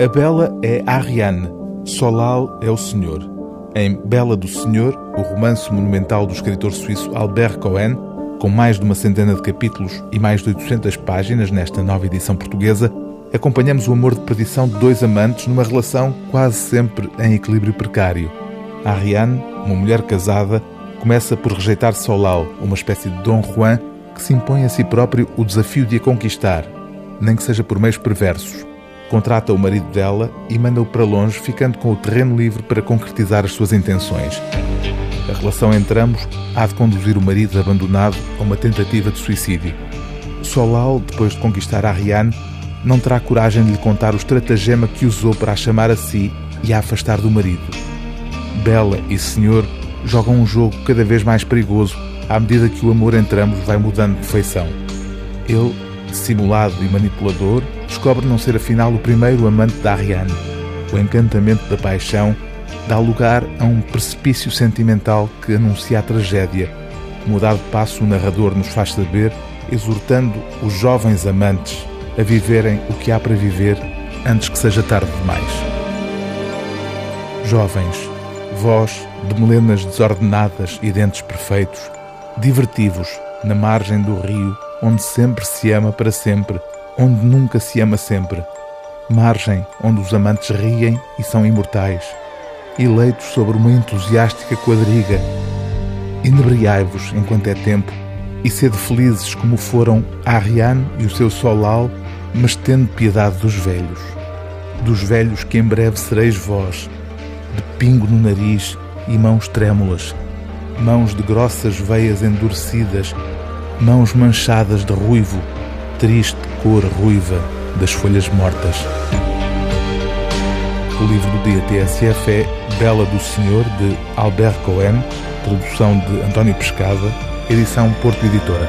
A Bela é Ariane, Solal é o Senhor. Em Bela do Senhor, o romance monumental do escritor suíço Albert Cohen, com mais de uma centena de capítulos e mais de 800 páginas nesta nova edição portuguesa, acompanhamos o amor de perdição de dois amantes numa relação quase sempre em equilíbrio precário. Ariane, uma mulher casada, começa por rejeitar Solal, uma espécie de Dom Juan que se impõe a si próprio o desafio de a conquistar, nem que seja por meios perversos. Contrata o marido dela e manda-o para longe, ficando com o terreno livre para concretizar as suas intenções. A relação entre ambos há de conduzir o marido abandonado a uma tentativa de suicídio. Solal, depois de conquistar Ariane, não terá coragem de lhe contar o estratagema que usou para a chamar a si e a afastar do marido. Bela e Senhor jogam um jogo cada vez mais perigoso à medida que o amor entre ambos vai mudando de feição. Ele, dissimulado e manipulador, descobre não ser afinal o primeiro amante da Ariane. O encantamento da paixão dá lugar a um precipício sentimental que anuncia a tragédia. Mudado passo, o narrador nos faz saber, exortando os jovens amantes a viverem o que há para viver antes que seja tarde demais. Jovens, vós de melenas desordenadas e dentes perfeitos, divertivos na margem do rio, onde sempre se ama para sempre, onde nunca se ama sempre. Margem onde os amantes riem e são imortais, eleitos sobre uma entusiástica quadriga. Inebriai-vos enquanto é tempo e sede felizes como foram Ariane e o seu Solal, mas tendo piedade dos velhos, dos velhos que em breve sereis vós, de pingo no nariz e mãos trêmulas, mãos de grossas veias endurecidas, mãos manchadas de ruivo, triste cor ruiva das folhas mortas. O livro do dia TSF é Bela do Senhor, de Albert Cohen, tradução de António Pescada, edição Porto Editora.